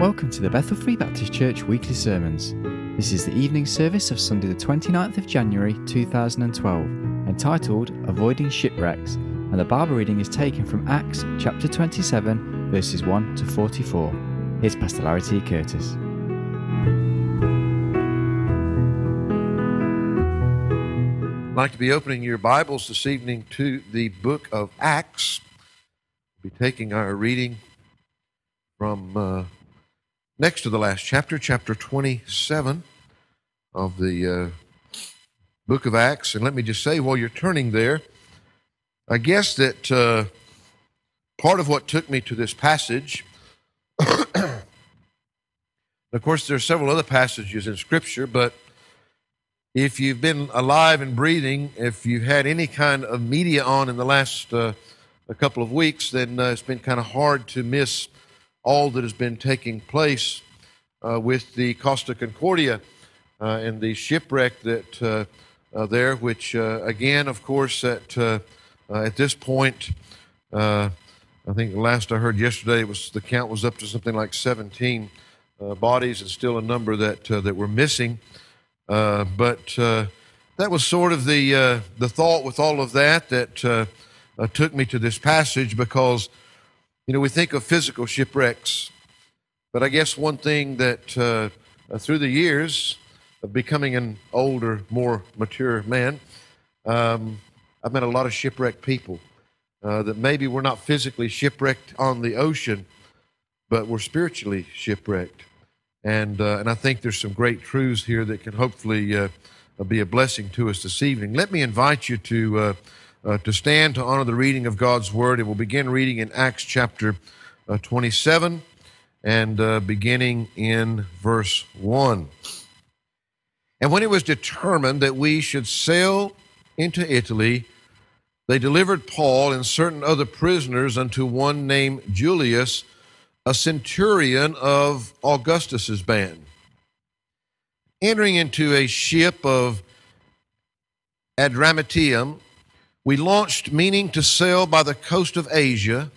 Welcome to the Bethel Free Baptist Church weekly sermons. This is the evening service of Sunday, the 29th of January 2012, entitled Avoiding Shipwrecks, and the Bible reading is taken from Acts chapter 27, verses 1 to 44. Here's Pastor Larry T. Curtis. I'd like to be opening your Bibles this evening to the book of Acts. We'll be taking our reading from uh, next to the last chapter, chapter 27 of the uh, book of Acts. And let me just say, while you're turning there, I guess that uh, part of what took me to this passage, of course, there are several other passages in Scripture, but if you've been alive and breathing, if you've had any kind of media on in the last uh, a couple of weeks, then uh, it's been kind of hard to miss all that has been taking place uh, with the Costa Concordia uh, and the shipwreck that uh, uh, there, which again, of course, at at this point, I think the last I heard yesterday was the count was up to something like 17 bodies, and still a number that that were missing. Uh, but uh, that was sort of the uh, the thought with all of that that uh, uh, took me to this passage because you know we think of physical shipwrecks, but I guess one thing that uh, through the years of becoming an older, more mature man, um, I've met a lot of shipwrecked people that maybe we're not physically shipwrecked on the ocean, but we're spiritually shipwrecked. And, uh, and I think there's some great truths here that can hopefully uh, be a blessing to us this evening. Let me invite you to, uh, to stand to honor the reading of God's Word, and we'll begin reading in Acts chapter uh, 27 and uh, beginning in verse 1. And when it was determined that we should sail into Italy, they delivered Paul and certain other prisoners unto one named Julius a centurion of Augustus's band. Entering into a ship of Adramyttium, we launched, meaning to sail by the coast of Asia,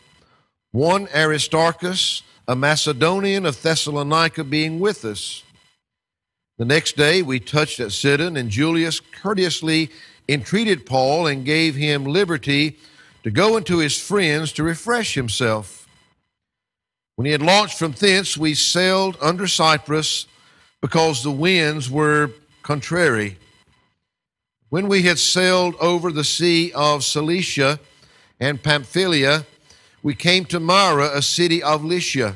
one Aristarchus, a Macedonian of Thessalonica, being with us. The next day we touched at Sidon, and Julius courteously entreated Paul and gave him liberty to go into his friends to refresh himself. When he had launched from thence, we sailed under Cyprus because the winds were contrary. When we had sailed over the sea of Cilicia and Pamphylia, we came to Myra, a city of Lycia.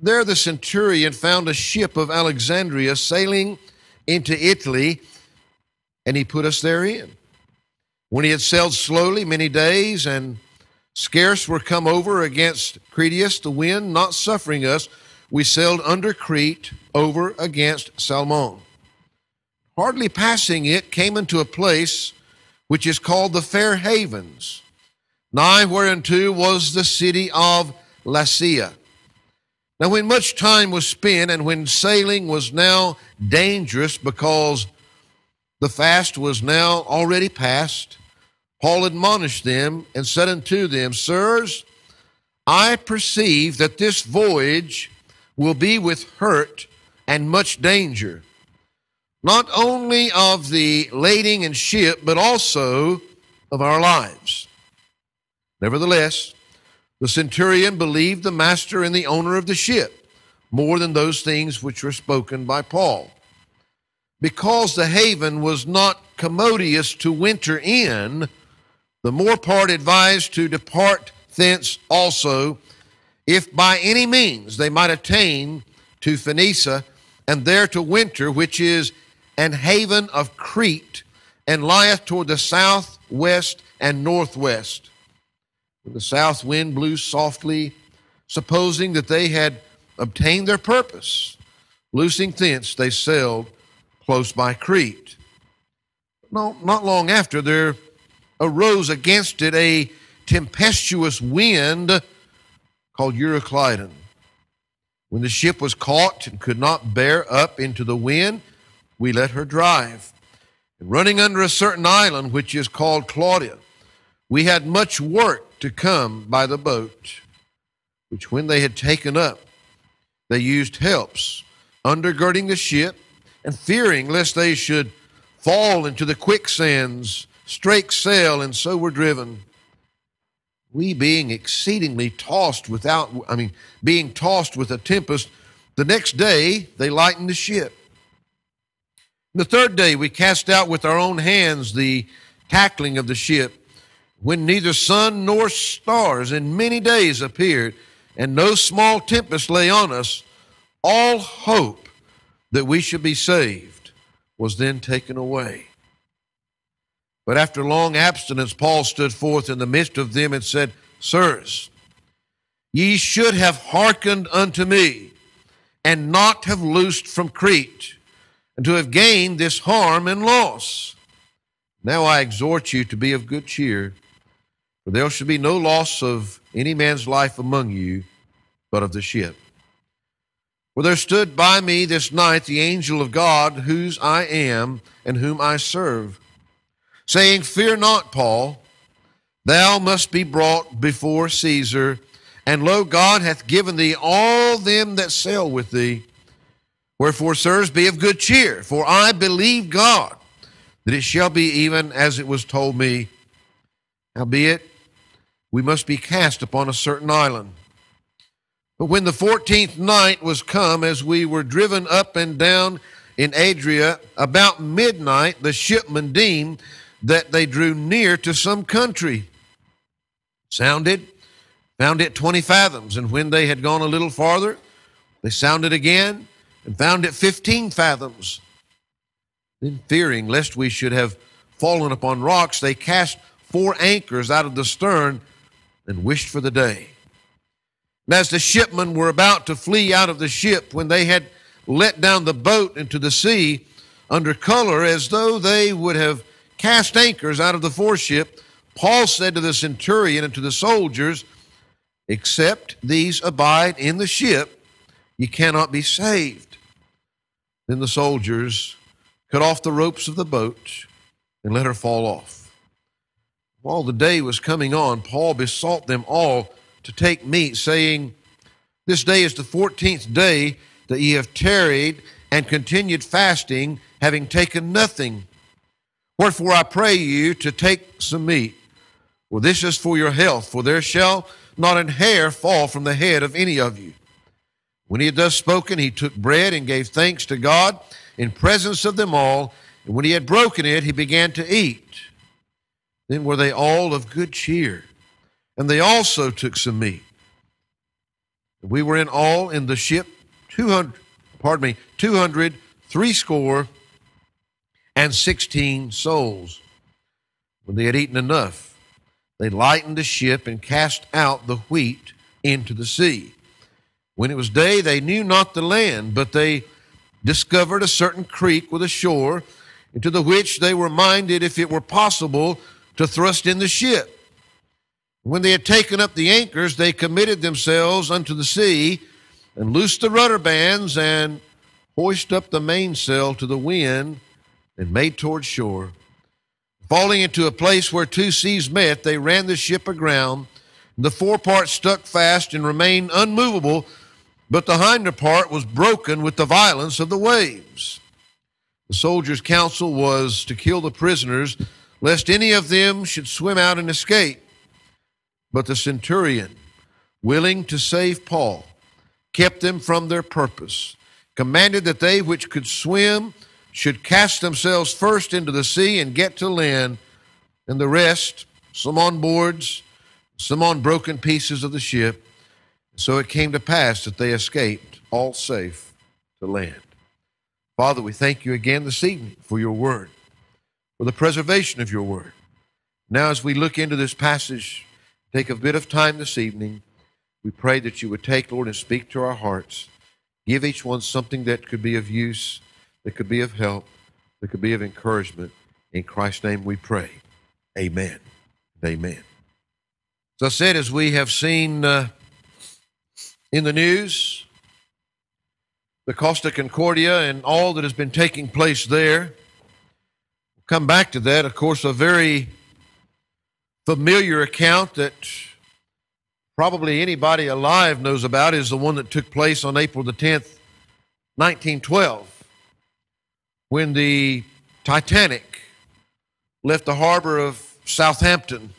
There the centurion found a ship of Alexandria sailing into Italy, and he put us therein. When he had sailed slowly many days and Scarce were come over against Cretius, the wind not suffering us, we sailed under Crete over against Salmon. Hardly passing it, came into a place which is called the Fair Havens, nigh whereunto was the city of Lasea. Now, when much time was spent, and when sailing was now dangerous because the fast was now already past, Paul admonished them and said unto them, Sirs, I perceive that this voyage will be with hurt and much danger, not only of the lading and ship, but also of our lives. Nevertheless, the centurion believed the master and the owner of the ship more than those things which were spoken by Paul. Because the haven was not commodious to winter in, the more part advised to depart thence also, if by any means they might attain to Phoenicia, and there to winter, which is an haven of Crete, and lieth toward the south, west, and northwest. The south wind blew softly, supposing that they had obtained their purpose, loosing thence they sailed close by Crete. No, not long after, there arose against it a tempestuous wind called Euroclydon. When the ship was caught and could not bear up into the wind, we let her drive. Running under a certain island, which is called Clauda, we had much work to come by the boat, which when they had taken up, they used helps, undergirding the ship, and fearing lest they should fall into the quicksands, strake sail, and so were driven. We being exceedingly tossed without, I mean, being tossed with a tempest, the next day they lightened the ship. The third day we cast out with our own hands the tackling of the ship, when neither sun nor stars in many days appeared and no small tempest lay on us, all hope that we should be saved was then taken away. But after long abstinence, Paul stood forth in the midst of them and said, Sirs, ye should have hearkened unto me, and not have loosed from Crete, and to have gained this harm and loss. Now I exhort you to be of good cheer, for there shall be no loss of any man's life among you, but of the ship. For there stood by me this night the angel of God, whose I am and whom I serve, saying, Fear not, Paul, thou must be brought before Caesar, and lo, God hath given thee all them that sail with thee. Wherefore, sirs, be of good cheer, for I believe God that it shall be even as it was told me. Howbeit, we must be cast upon a certain island but when the fourteenth night was come, as we were driven up and down in Adria, about midnight, the shipmen deemed that they drew near to some country. Sounded, found it 20 fathoms, and when they had gone a little farther, they sounded again and found it 15 fathoms. Then, fearing lest we should have fallen upon rocks, they cast four anchors out of the stern and wished for the day. And as the shipmen were about to flee out of the ship, when they had let down the boat into the sea under color as though they would have cast anchors out of the foreship, Paul said to the centurion and to the soldiers, Except these abide in the ship, ye cannot be saved. Then the soldiers cut off the ropes of the boat and let her fall off. While the day was coming on, Paul besought them all to take meat, saying, This day is the fourteenth day that ye have tarried and continued fasting, having taken nothing. Wherefore I pray you to take some meat. For this is for your health, for there shall not an hair fall from the head of any of you. When he had thus spoken, he took bread and gave thanks to God in presence of them all. And when he had broken it, he began to eat. Then were they all of good cheer and they also took some meat. We were in all in the ship 200, pardon me, 200, three score, and 16 souls. When they had eaten enough, they lightened the ship and cast out the wheat into the sea. When it was day, they knew not the land, but they discovered a certain creek with a shore, into the which they were minded, if it were possible, to thrust in the ship. When they had taken up the anchors, they committed themselves unto the sea and loosed the rudder bands and hoist up the mainsail to the wind and made toward shore. Falling into a place where two seas met, they ran the ship aground. The forepart stuck fast and remained unmovable, but the hinder part was broken with the violence of the waves. The soldiers' counsel was to kill the prisoners, lest any of them should swim out and escape. But the centurion, willing to save Paul, kept them from their purpose, commanded that they which could swim should cast themselves first into the sea and get to land, and the rest, some on boards, some on broken pieces of the ship. So it came to pass that they escaped all safe to land. Father, we thank you again this evening for your word, for the preservation of your word. Now, as we look into this passage, take a bit of time this evening. We pray that you would take, Lord, and speak to our hearts. Give each one something that could be of use, that could be of help, that could be of encouragement. In Christ's name we pray. Amen. Amen. As I said, as we have seen uh, in the news, the Costa Concordia and all that has been taking place there. We'll come back to that. Of course, a very familiar account that probably anybody alive knows about is the one that took place on April the 10th, 1912, when the Titanic left the harbor of Southampton.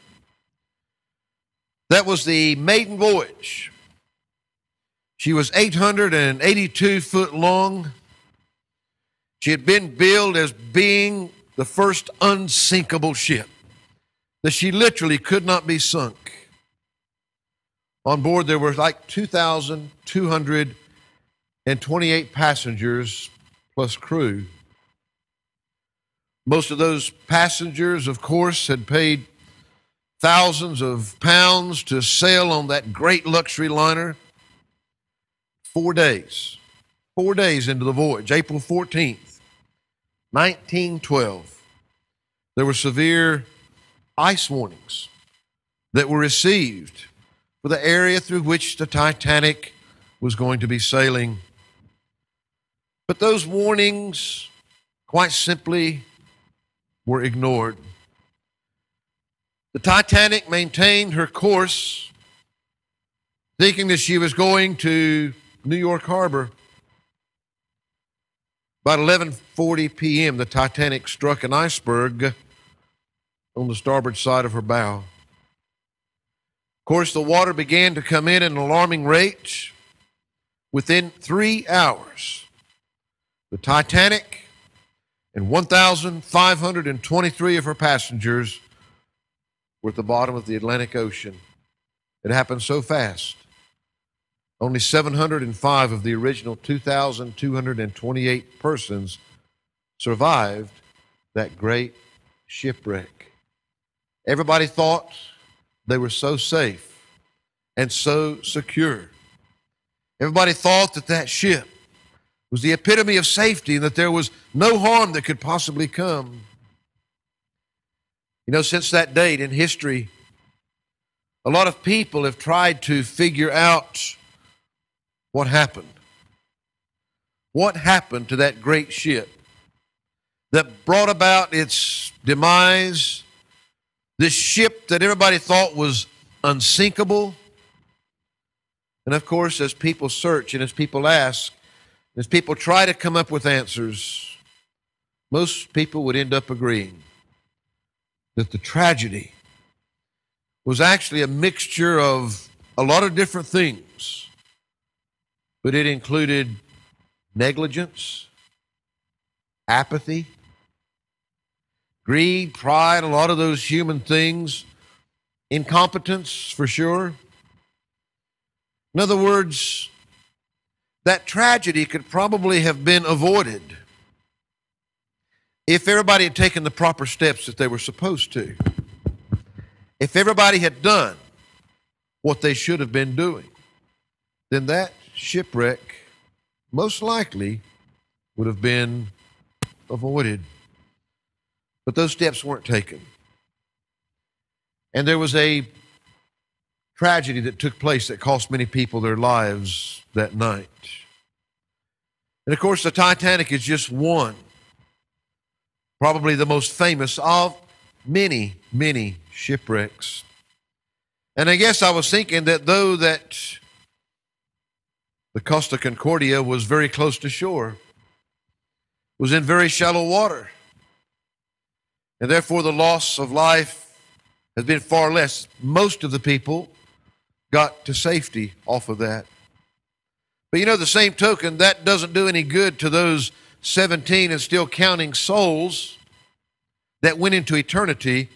That was the maiden voyage. She was 882 foot long. She had been billed as being the first unsinkable ship, that she literally could not be sunk. On board, there were like 2,228 passengers plus crew. Most of those passengers, of course, had paid thousands of pounds to sail on that great luxury liner. Four days, four days into the voyage, April 14th, 1912, there were severe ice warnings that were received for the area through which the Titanic was going to be sailing. But those warnings, quite simply, were ignored. The Titanic maintained her course, thinking that she was going to New York Harbor. About 11:40 p.m., the Titanic struck an iceberg on the starboard side of her bow. Of course, the water began to come in at an alarming rate. Within three hours, the Titanic and 1,523 of her passengers were at the bottom of the Atlantic Ocean. It happened so fast. Only 705 of the original 2,228 persons survived that great shipwreck. Everybody thought they were so safe and so secure. Everybody thought that that ship was the epitome of safety and that there was no harm that could possibly come. You know, since that date in history, a lot of people have tried to figure out what happened. What happened to that great ship that brought about its demise? This ship that everybody thought was unsinkable. And of course, as people search and as people ask, as people try to come up with answers, most people would end up agreeing that the tragedy was actually a mixture of a lot of different things, but it included negligence, apathy, greed, pride, a lot of those human things, incompetence for sure. In other words, that tragedy could probably have been avoided if everybody had taken the proper steps that they were supposed to. If everybody had done what they should have been doing, then that shipwreck most likely would have been avoided. But those steps weren't taken. And there was a tragedy that took place that cost many people their lives that night. And of course, the Titanic is just one, probably the most famous of many, many shipwrecks. And I guess I was thinking that though that the Costa Concordia was very close to shore, was in very shallow water, and therefore the loss of life has been far less. Most of the people got to safety off of that. But you know, the same token, that doesn't do any good to those 17 and still counting souls that went into eternity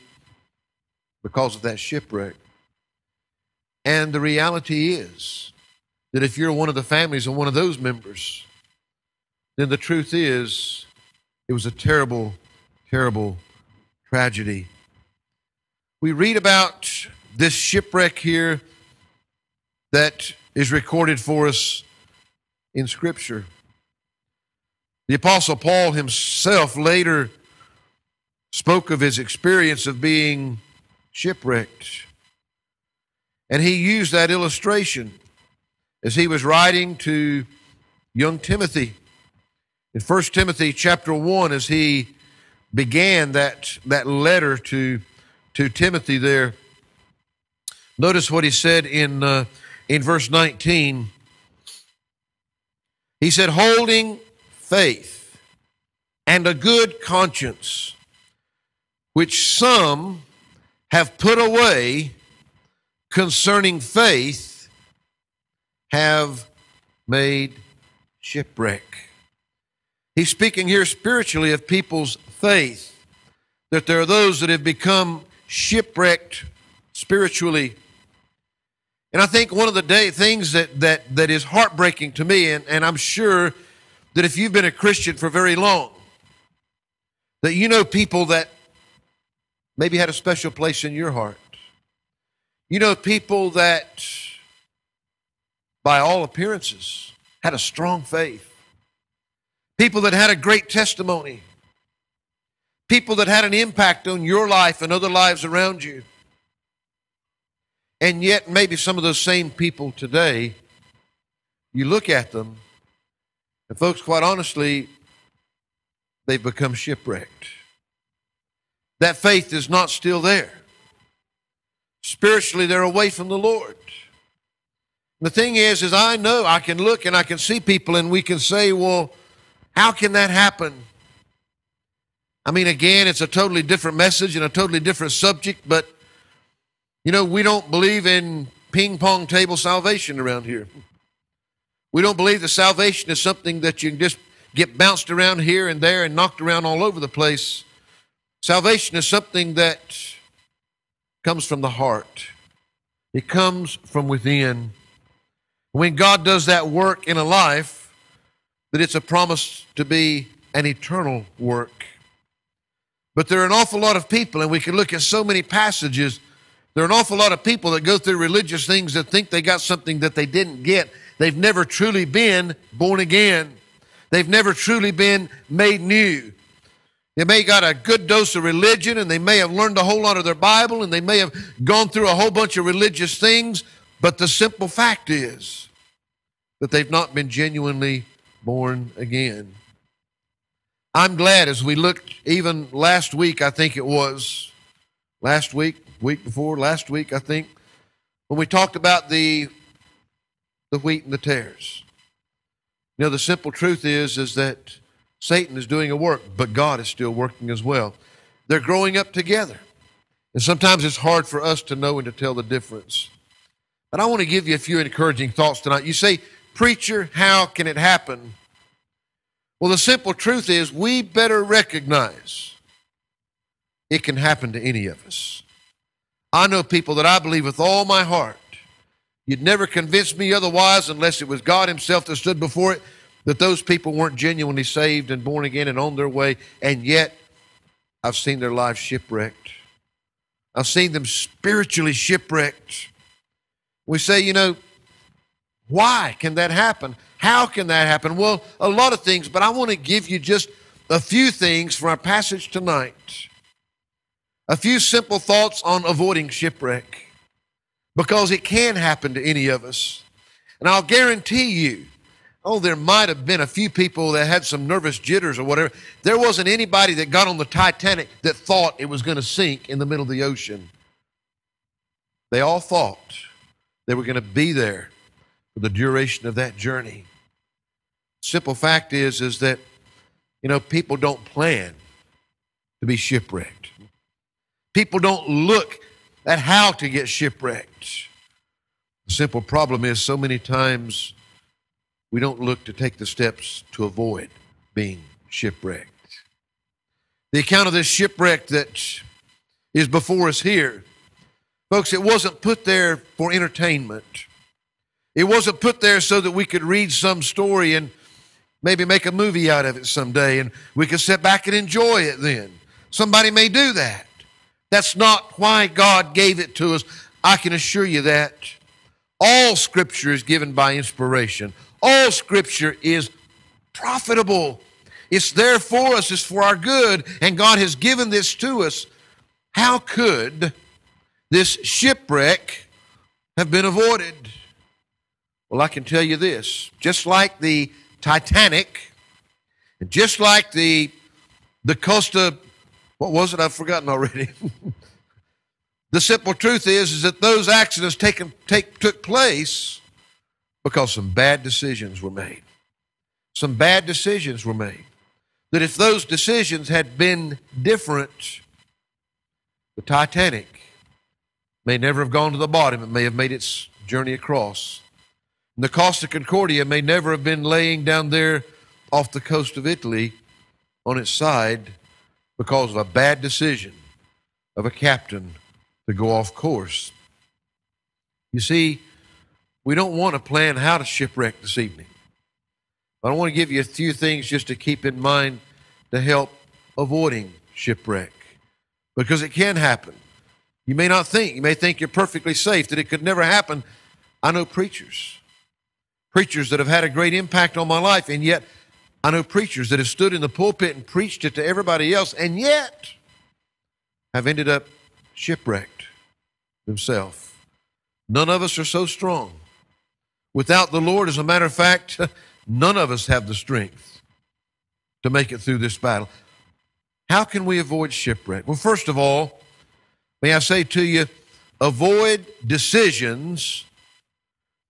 because of that shipwreck. And the reality is that if you're one of the families of one of those members, then the truth is it was a terrible, terrible tragedy. We read about this shipwreck here that is recorded for us in Scripture. The Apostle Paul himself later spoke of his experience of being shipwrecked. And he used that illustration as he was writing to young Timothy. In 1 Timothy chapter 1, as he began that, that letter to, to Timothy there, Notice what he said in, uh, in verse 19. He said, holding faith and a good conscience, which some have put away concerning faith, have made shipwreck. He's speaking here spiritually of people's faith, that there are those that have become shipwrecked spiritually. And I think one of the day, things that, that, that is heartbreaking to me, and, and I'm sure that if you've been a Christian for very long, that you know people that maybe had a special place in your heart. You know people that, by all appearances, had a strong faith. People that had a great testimony. People that had an impact on your life and other lives around you. And yet, maybe some of those same people today, you look at them, and folks, quite honestly, they've become shipwrecked. That faith is not still there. Spiritually, they're away from the Lord. The thing is, is I know I can look and I can see people and we can say, well, how can that happen? I mean, again, it's a totally different message and a totally different subject, but you know, we don't believe in ping pong table salvation around here. We don't believe that salvation is something that you can just get bounced around here and there and knocked around all over the place. Salvation is something that comes from the heart, it comes from within. When God does that work in a life, that it's a promise to be an eternal work. But there are an awful lot of people, and we can look at so many passages there are an awful lot of people that go through religious things that think they got something that they didn't get. They've never truly been born again. They've never truly been made new. They may got a good dose of religion and they may have learned a whole lot of their Bible and they may have gone through a whole bunch of religious things, but the simple fact is that they've not been genuinely born again. I'm glad as we looked even last week, I think it was last week, week before, last week, I think, when we talked about the the wheat and the tares. You know, the simple truth is is that Satan is doing a work, but God is still working as well. They're growing up together. And sometimes it's hard for us to know and to tell the difference. But I want to give you a few encouraging thoughts tonight. You say, Preacher, how can it happen? Well, the simple truth is we better recognize it can happen to any of us. I know people that I believe with all my heart. You'd never convince me otherwise unless it was God Himself that stood before it, that those people weren't genuinely saved and born again and on their way. And yet, I've seen their lives shipwrecked. I've seen them spiritually shipwrecked. We say, you know, why can that happen? How can that happen? Well, a lot of things, but I want to give you just a few things from our passage tonight a few simple thoughts on avoiding shipwreck because it can happen to any of us. And I'll guarantee you, oh, there might have been a few people that had some nervous jitters or whatever. There wasn't anybody that got on the Titanic that thought it was going to sink in the middle of the ocean. They all thought they were going to be there for the duration of that journey. Simple fact is, is that, you know, people don't plan to be shipwrecked. People don't look at how to get shipwrecked. The simple problem is so many times we don't look to take the steps to avoid being shipwrecked. The account of this shipwreck that is before us here, folks, it wasn't put there for entertainment. It wasn't put there so that we could read some story and maybe make a movie out of it someday and we could sit back and enjoy it then. Somebody may do that. That's not why God gave it to us. I can assure you that. All scripture is given by inspiration. All scripture is profitable. It's there for us, it's for our good, and God has given this to us. How could this shipwreck have been avoided? Well, I can tell you this just like the Titanic, just like the, the Costa what was it? I've forgotten already. The simple truth is, is that those accidents taken, take, took place because some bad decisions were made. Some bad decisions were made. That if those decisions had been different, the Titanic may never have gone to the bottom. It may have made its journey across. And the Costa Concordia may never have been laying down there off the coast of Italy on its side because of a bad decision of a captain to go off course. You see, we don't want to plan how to shipwreck this evening. I want to give you a few things just to keep in mind to help avoiding shipwreck because it can happen. You may not think, you may think you're perfectly safe, that it could never happen. I know preachers, preachers that have had a great impact on my life, and yet I know preachers that have stood in the pulpit and preached it to everybody else, and yet have ended up shipwrecked themselves. None of us are so strong. Without the Lord, as a matter of fact, none of us have the strength to make it through this battle. How can we avoid shipwreck? Well, first of all, may I say to you, avoid decisions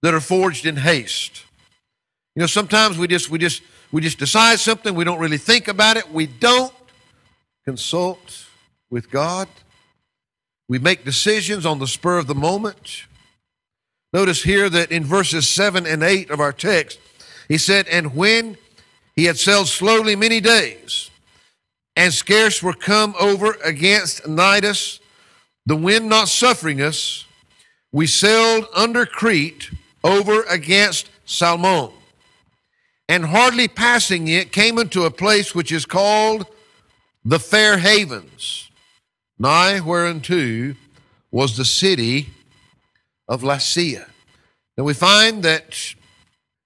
that are forged in haste. You know, sometimes we just we just we just decide something, we don't really think about it, we don't consult with God. We make decisions on the spur of the moment. Notice here that in verses 7 and 8 of our text, he said, And when he had sailed slowly many days, and scarce were come over against Cnidus, the wind not suffering us, we sailed under Crete over against Salmon. And hardly passing it, came into a place which is called the Fair Havens nigh whereunto was the city of Lasea. And we find that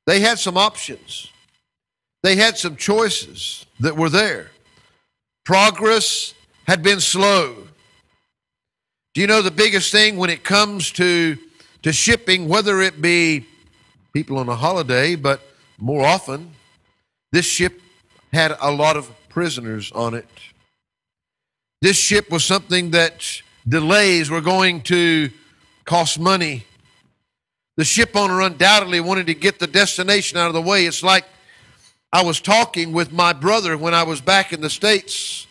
they had some options. They had some choices that were there. Progress had been slow. Do you know the biggest thing when it comes to, to shipping, whether it be people on a holiday, but more often, this ship had a lot of prisoners on it. This ship was something that delays were going to cost money. The ship owner undoubtedly wanted to get the destination out of the way. It's like I was talking with my brother when I was back in the States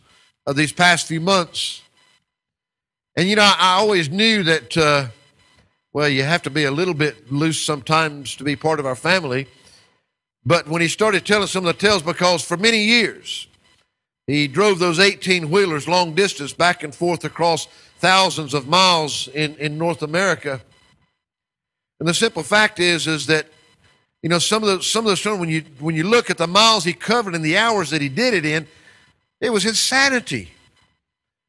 of these past few months. And, you know, I always knew that, uh, well, you have to be a little bit loose sometimes to be part of our family. But when he started telling some of the tales, because for many years, he drove those 18 wheelers long distance back and forth across thousands of miles in, in North America. And the simple fact is, is that, you know, some of the some of the when you when you look at the miles he covered and the hours that he did it in, it was insanity.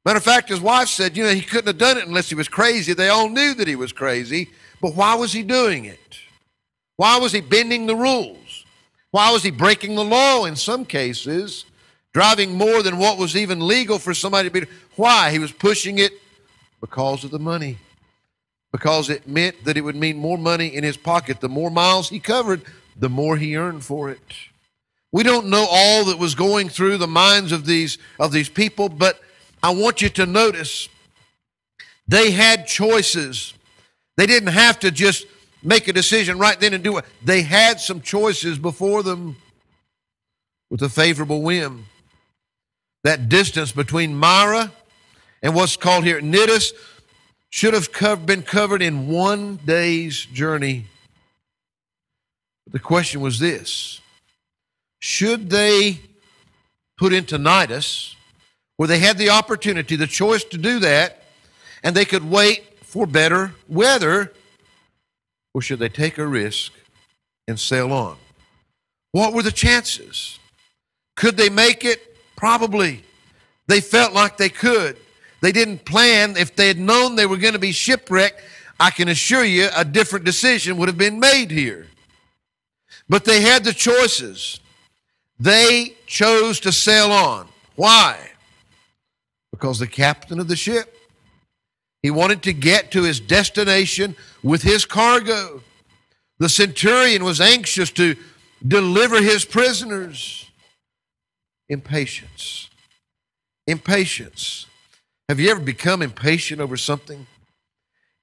Matter of fact, his wife said, you know, he couldn't have done it unless he was crazy. They all knew that he was crazy, but why was he doing it? Why was he bending the rules? Why was he breaking the law in some cases? driving more than what was even legal for somebody to be. Why? He was pushing it because of the money. Because it meant that it would mean more money in his pocket. The more miles he covered, the more he earned for it. We don't know all that was going through the minds of these of these people, but I want you to notice they had choices. They didn't have to just make a decision right then and do it. They had some choices before them with a favorable whim that distance between Myra and what's called here Cnidus should have been covered in one day's journey. But the question was this Should they put into Cnidus, where they had the opportunity, the choice to do that, and they could wait for better weather, or should they take a risk and sail on? What were the chances? Could they make it? Probably. They felt like they could. They didn't plan. If they had known they were going to be shipwrecked, I can assure you a different decision would have been made here. But they had the choices. They chose to sail on. Why? Because the captain of the ship, he wanted to get to his destination with his cargo. The centurion was anxious to deliver his prisoners impatience. Impatience. Have you ever become impatient over something?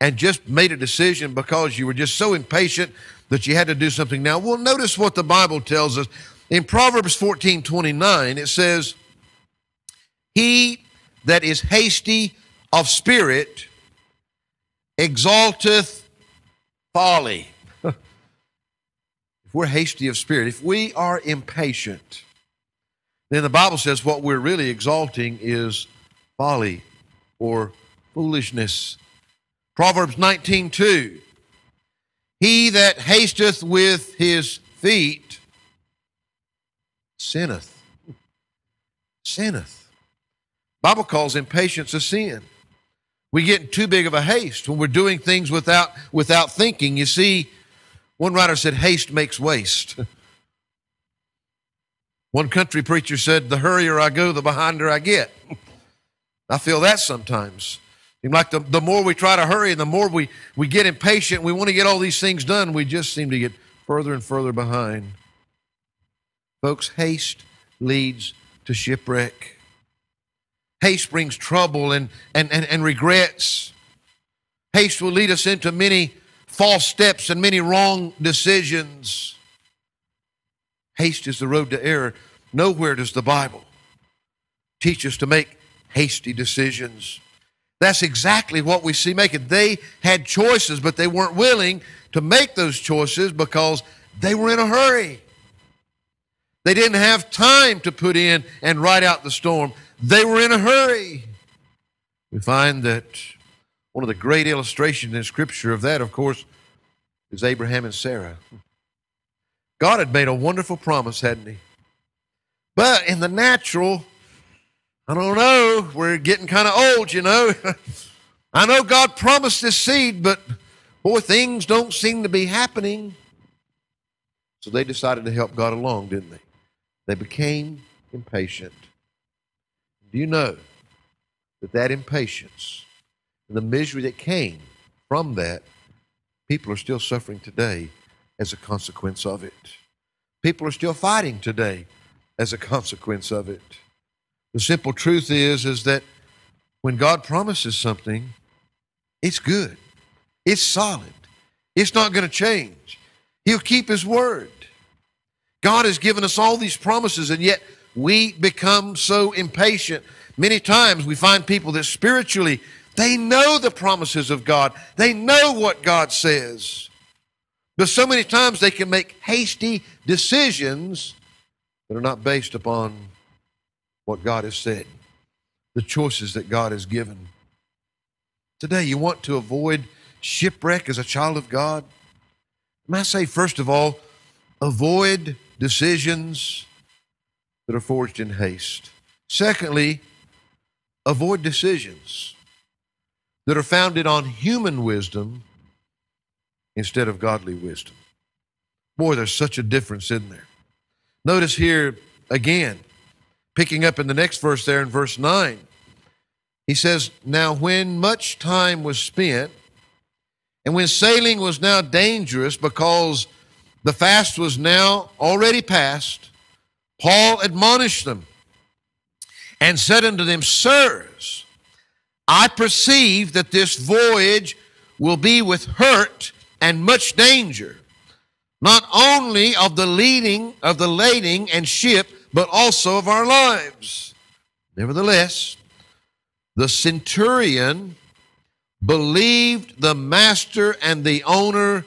and just made a decision because you were just so impatient that you had to do something now. Well, notice what the Bible tells us. In Proverbs 14 29, it says, He that is hasty of spirit exalteth folly. if we're hasty of spirit, if we are impatient, then the Bible says what we're really exalting is folly or foolishness. Proverbs 19:2 He that hasteth with his feet sinneth. Sinneth. Bible calls impatience a sin. We get in too big of a haste when we're doing things without without thinking. You see, one writer said haste makes waste. One country preacher said, The hurrier I go, the behinder I get. I feel that sometimes. Seems like the, the more we try to hurry and the more we, we get impatient, we want to get all these things done, we just seem to get further and further behind. Folks, haste leads to shipwreck. Haste brings trouble and, and, and, and regrets. Haste will lead us into many false steps and many wrong decisions. Haste is the road to error. Nowhere does the Bible teach us to make hasty decisions. That's exactly what we see making. They had choices, but they weren't willing to make those choices because they were in a hurry. They didn't have time to put in and ride out the storm. They were in a hurry. We find that one of the great illustrations in Scripture of that, of course, is Abraham and Sarah. God had made a wonderful promise, hadn't He? But in the natural, I don't know, we're getting kind of old, you know. I know God promised this seed, but boy, things don't seem to be happening. So they decided to help God along, didn't they? They became impatient. Do you know that that impatience and the misery that came from that, people are still suffering today as a consequence of it. People are still fighting today as a consequence of it. The simple truth is is that when God promises something, it's good. It's solid. It's not going to change. He'll keep his word. God has given us all these promises and yet we become so impatient. Many times we find people that spiritually they know the promises of God. They know what God says. But so many times they can make hasty decisions that are not based upon what God has said, the choices that God has given. Today, you want to avoid shipwreck as a child of God? May I say, first of all, avoid decisions that are forged in haste. Secondly, avoid decisions that are founded on human wisdom instead of godly wisdom. Boy, there's such a difference in there. Notice here again, picking up in the next verse there in verse 9, he says, Now when much time was spent, and when sailing was now dangerous because the fast was now already past, Paul admonished them and said unto them, Sirs, I perceive that this voyage will be with hurt and much danger, not only of the leading of the lading and ship, but also of our lives. Nevertheless, the centurion believed the master and the owner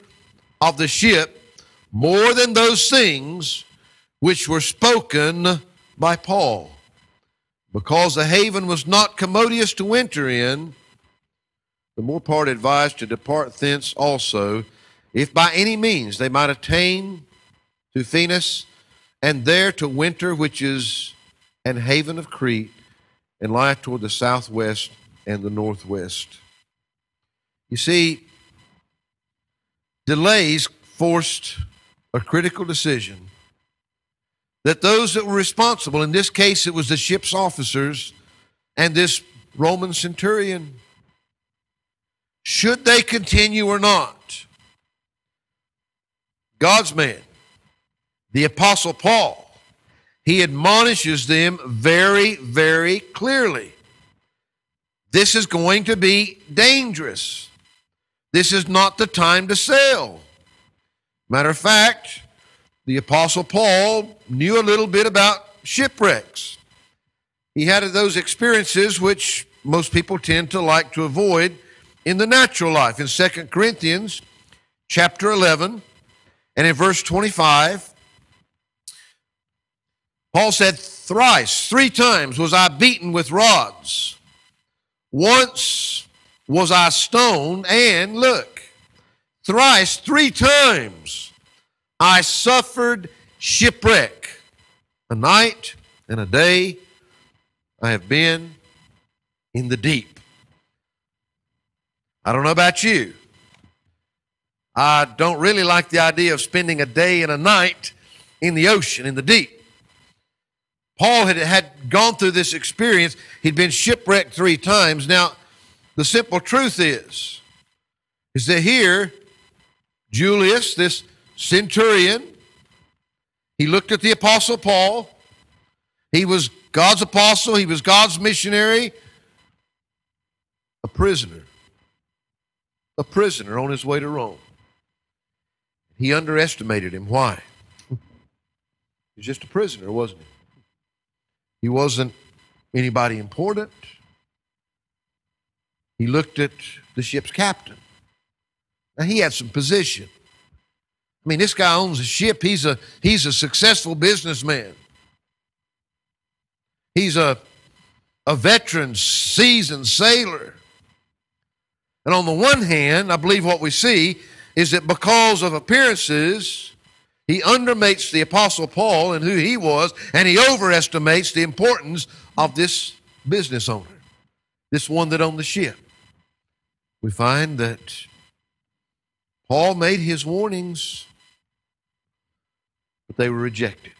of the ship more than those things which were spoken by Paul. Because the haven was not commodious to winter in, the more part advised to depart thence also, if by any means they might attain to Phoenix, and there to winter, which is an haven of Crete, and lie toward the southwest and the northwest. You see, delays forced a critical decision that those that were responsible, in this case it was the ship's officers and this Roman centurion, should they continue or not? God's man, the Apostle Paul, he admonishes them very, very clearly. This is going to be dangerous. This is not the time to sail. Matter of fact, the Apostle Paul knew a little bit about shipwrecks. He had those experiences which most people tend to like to avoid in the natural life. In 2 Corinthians chapter 11 and in verse 25, Paul said, Thrice, three times was I beaten with rods. Once was I stoned, and look, thrice, three times I suffered shipwreck. A night and a day I have been in the deep. I don't know about you. I don't really like the idea of spending a day and a night in the ocean, in the deep. Paul had, had gone through this experience. He'd been shipwrecked three times. Now, the simple truth is, is that here, Julius, this centurion, he looked at the apostle Paul. He was God's apostle, he was God's missionary, a prisoner. A prisoner on his way to Rome. He underestimated him. Why? He's just a prisoner, wasn't he? He wasn't anybody important. He looked at the ship's captain. Now he had some position. I mean, this guy owns a ship. He's a he's a successful businessman. He's a a veteran, seasoned sailor. And on the one hand, I believe what we see is that because of appearances, he undermates the Apostle Paul and who he was, and he overestimates the importance of this business owner, this one that owned the ship. We find that Paul made his warnings, but they were rejected.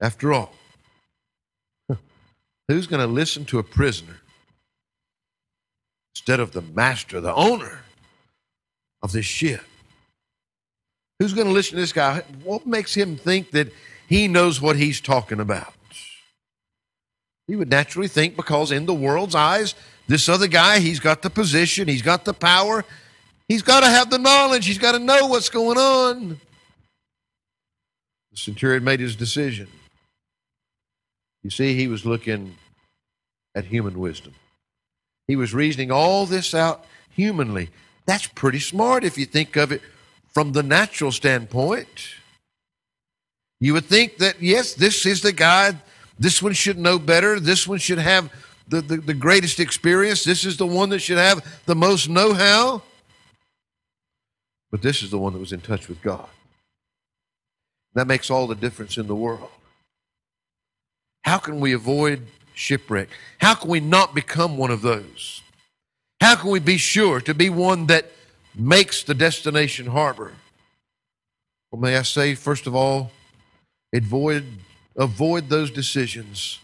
After all, who's going to listen to a prisoner instead of the master, the owner of this ship? Who's going to listen to this guy? What makes him think that he knows what he's talking about? He would naturally think because, in the world's eyes, this other guy, he's got the position, he's got the power, he's got to have the knowledge, he's got to know what's going on. The centurion made his decision. You see, he was looking at human wisdom. He was reasoning all this out humanly. That's pretty smart if you think of it from the natural standpoint. You would think that, yes, this is the guy, this one should know better, this one should have the, the, the greatest experience, this is the one that should have the most know how. But this is the one that was in touch with God. That makes all the difference in the world. How can we avoid shipwreck? How can we not become one of those? How can we be sure to be one that makes the destination harbor? Well, may I say, first of all, avoid, avoid those decisions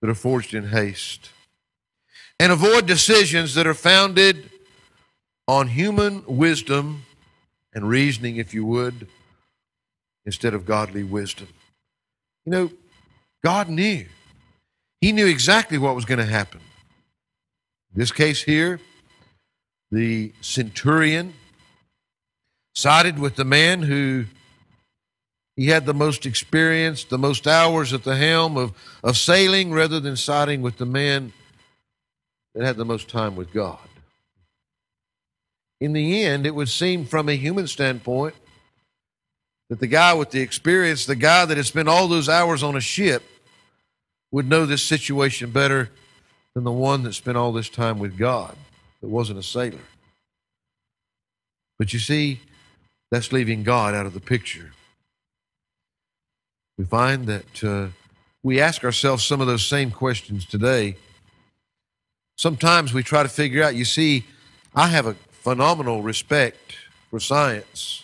that are forged in haste. And avoid decisions that are founded on human wisdom and reasoning, if you would, instead of godly wisdom. You know, God knew. He knew exactly what was going to happen. In this case here, the centurion sided with the man who he had the most experience, the most hours at the helm of, of sailing, rather than siding with the man that had the most time with God. In the end, it would seem from a human standpoint that the guy with the experience, the guy that had spent all those hours on a ship, would know this situation better than the one that spent all this time with God that wasn't a sailor. But you see, that's leaving God out of the picture. We find that uh, we ask ourselves some of those same questions today. Sometimes we try to figure out, you see, I have a phenomenal respect for science.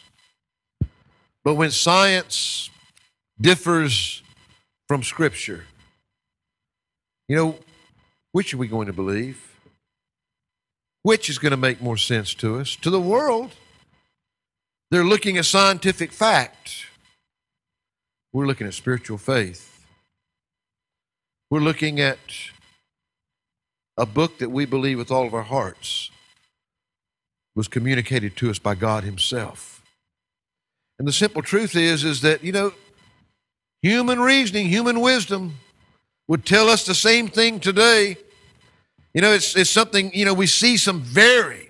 But when science differs from Scripture, you know, which are we going to believe? Which is going to make more sense to us? To the world, they're looking at scientific fact. We're looking at spiritual faith. We're looking at a book that we believe with all of our hearts. Was communicated to us by God Himself. And the simple truth is, is that, you know, human reasoning, human wisdom would tell us the same thing today. You know, it's, it's something, you know, we see some very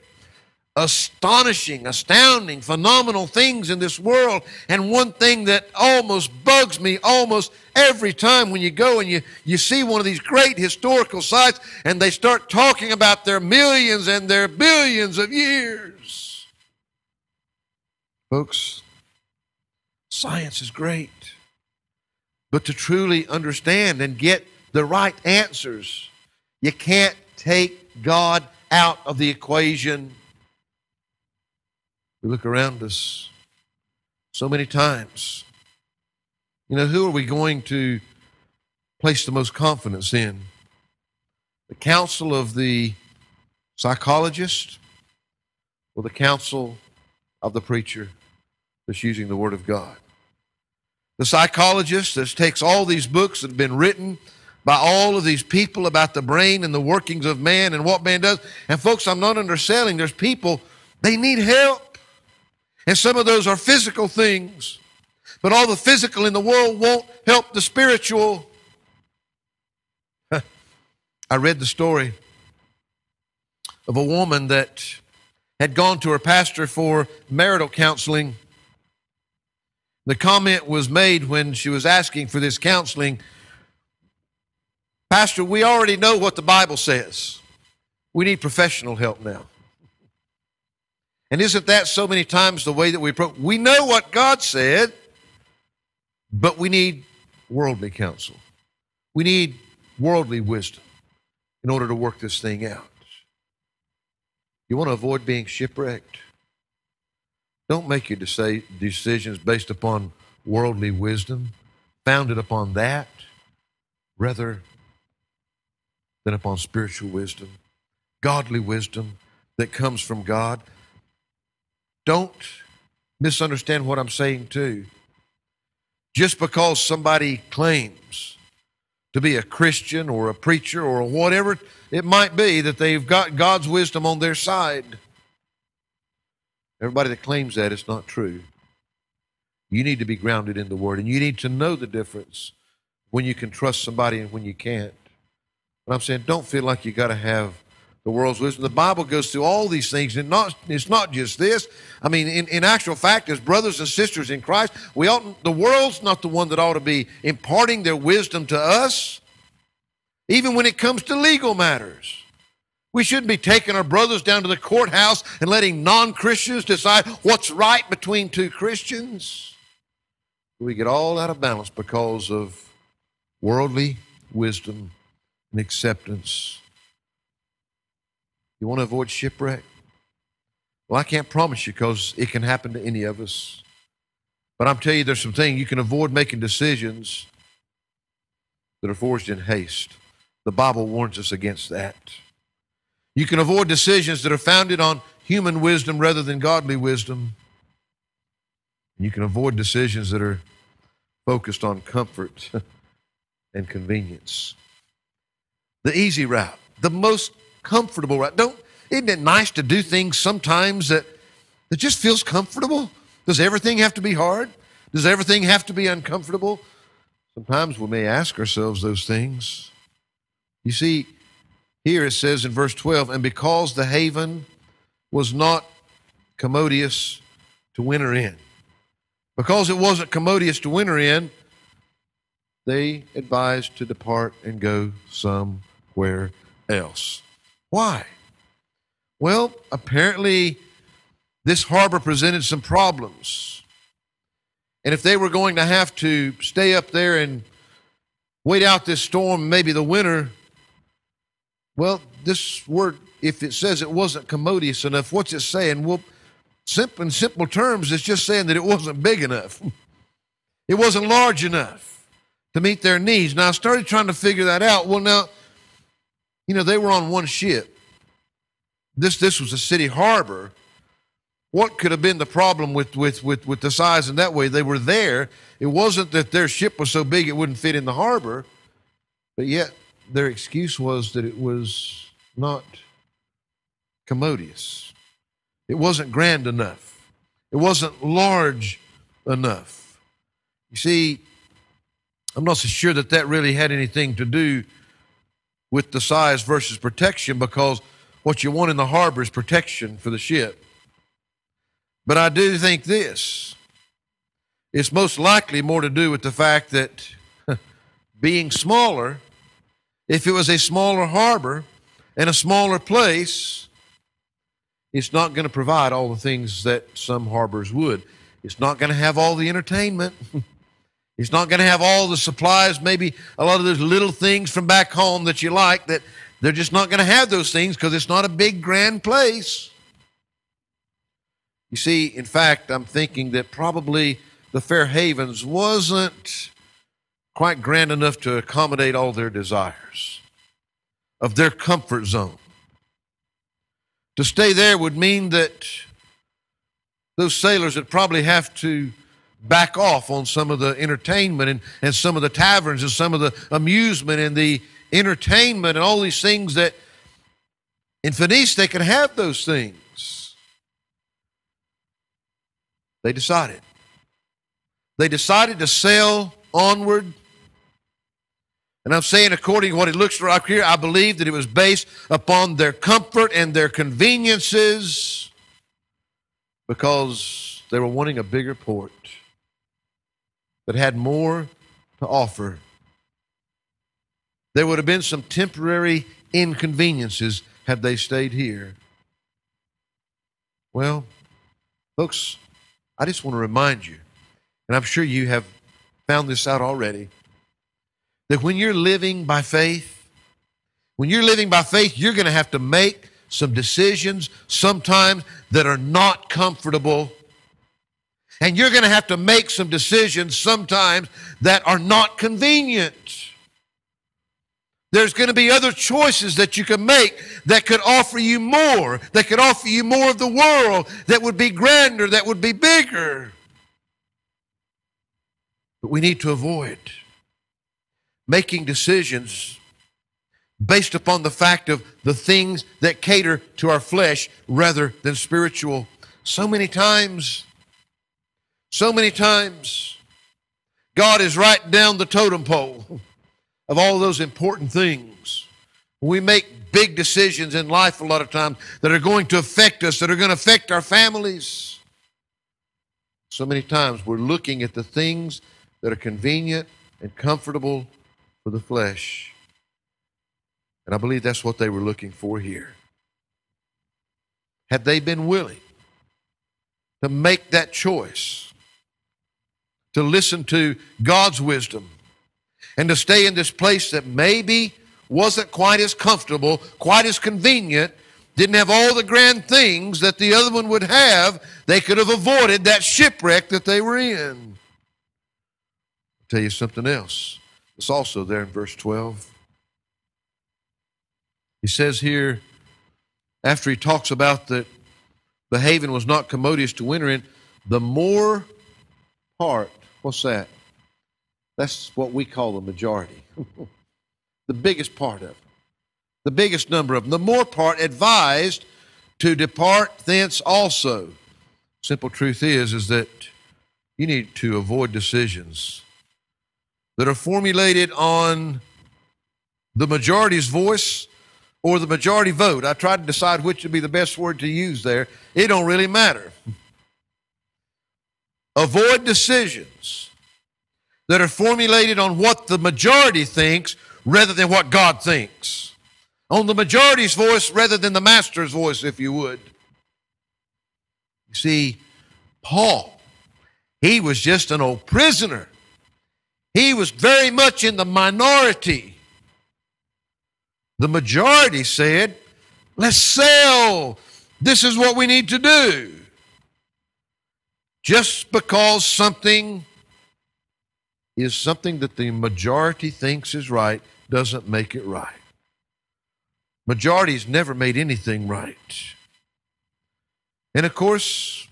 astonishing, astounding, phenomenal things in this world. And one thing that almost bugs me almost every time when you go and you, you see one of these great historical sites and they start talking about their millions and their billions of years. Folks, science is great. But to truly understand and get the right answers, you can't take God out of the equation we look around us so many times. You know, who are we going to place the most confidence in? The counsel of the psychologist or the counsel of the preacher that's using the Word of God? The psychologist that takes all these books that have been written by all of these people about the brain and the workings of man and what man does. And folks, I'm not underselling. There's people, they need help. And some of those are physical things. But all the physical in the world won't help the spiritual. I read the story of a woman that had gone to her pastor for marital counseling. The comment was made when she was asking for this counseling Pastor, we already know what the Bible says. We need professional help now. And isn't that so many times the way that we approach? We know what God said, but we need worldly counsel. We need worldly wisdom in order to work this thing out. You want to avoid being shipwrecked? Don't make your decisions based upon worldly wisdom, founded upon that, rather than upon spiritual wisdom, godly wisdom that comes from God. Don't misunderstand what I'm saying, too. Just because somebody claims to be a Christian or a preacher or whatever it might be that they've got God's wisdom on their side, everybody that claims that is not true. You need to be grounded in the Word, and you need to know the difference when you can trust somebody and when you can't. But I'm saying, don't feel like you got to have the world's wisdom. The Bible goes through all these things, and not, it's not just this. I mean, in, in actual fact, as brothers and sisters in Christ, we ought, the world's not the one that ought to be imparting their wisdom to us, even when it comes to legal matters. We shouldn't be taking our brothers down to the courthouse and letting non Christians decide what's right between two Christians. We get all out of balance because of worldly wisdom and acceptance you want to avoid shipwreck? Well, I can't promise you because it can happen to any of us. But I'm telling you, there's some things you can avoid making decisions that are forged in haste. The Bible warns us against that. You can avoid decisions that are founded on human wisdom rather than godly wisdom. You can avoid decisions that are focused on comfort and convenience. The easy route, the most comfortable, right? Don't isn't it nice to do things sometimes that that just feels comfortable? Does everything have to be hard? Does everything have to be uncomfortable? Sometimes we may ask ourselves those things. You see, here it says in verse 12, and because the haven was not commodious to winter in, because it wasn't commodious to winter in, they advised to depart and go somewhere else. Why? Well, apparently, this harbor presented some problems. And if they were going to have to stay up there and wait out this storm, maybe the winter, well, this word, if it says it wasn't commodious enough, what's it saying? Well, simple, in simple terms, it's just saying that it wasn't big enough. it wasn't large enough to meet their needs. Now, I started trying to figure that out. Well, now, you know, they were on one ship. This this was a city harbor. What could have been the problem with, with, with, with the size in that way? They were there. It wasn't that their ship was so big it wouldn't fit in the harbor, but yet their excuse was that it was not commodious. It wasn't grand enough. It wasn't large enough. You see, I'm not so sure that that really had anything to do with the size versus protection because what you want in the harbor is protection for the ship. But I do think this it's most likely more to do with the fact that being smaller, if it was a smaller harbor and a smaller place, it's not going to provide all the things that some harbors would. It's not going to have all the entertainment. It's not going to have all the supplies, maybe a lot of those little things from back home that you like, that they're just not going to have those things because it's not a big, grand place. You see, in fact, I'm thinking that probably the Fair Havens wasn't quite grand enough to accommodate all their desires of their comfort zone. To stay there would mean that those sailors would probably have to back off on some of the entertainment and, and some of the taverns and some of the amusement and the entertainment and all these things that in Phoenice they could have those things. They decided. They decided to sail onward. And I'm saying, according to what it looks like here, I believe that it was based upon their comfort and their conveniences because they were wanting a bigger port that had more to offer. There would have been some temporary inconveniences had they stayed here. Well, folks, I just want to remind you, and I'm sure you have found this out already, that when you're living by faith, when you're living by faith, you're going to have to make some decisions sometimes that are not comfortable and you're going to have to make some decisions sometimes that are not convenient. There's going to be other choices that you can make that could offer you more, that could offer you more of the world, that would be grander, that would be bigger. But we need to avoid making decisions based upon the fact of the things that cater to our flesh rather than spiritual. So many times, so many times, God is right down the totem pole of all those important things. We make big decisions in life a lot of times that are going to affect us, that are going to affect our families. So many times we're looking at the things that are convenient and comfortable for the flesh. And I believe that's what they were looking for here. Had they been willing to make that choice, to listen to God's wisdom and to stay in this place that maybe wasn't quite as comfortable, quite as convenient, didn't have all the grand things that the other one would have, they could have avoided that shipwreck that they were in. I'll tell you something else. It's also there in verse 12. He says here, after he talks about that the haven was not commodious to winter in, the more part What's that? That's what we call the majority. the biggest part of them. The biggest number of them. The more part advised to depart thence also. Simple truth is, is that you need to avoid decisions that are formulated on the majority's voice or the majority vote. I tried to decide which would be the best word to use there. It don't really matter. Avoid decisions that are formulated on what the majority thinks rather than what God thinks. On the majority's voice rather than the master's voice, if you would. You see, Paul, he was just an old prisoner. He was very much in the minority. The majority said, let's sail. This is what we need to do. Just because something is something that the majority thinks is right doesn't make it right. Majority's never made anything right. And of course,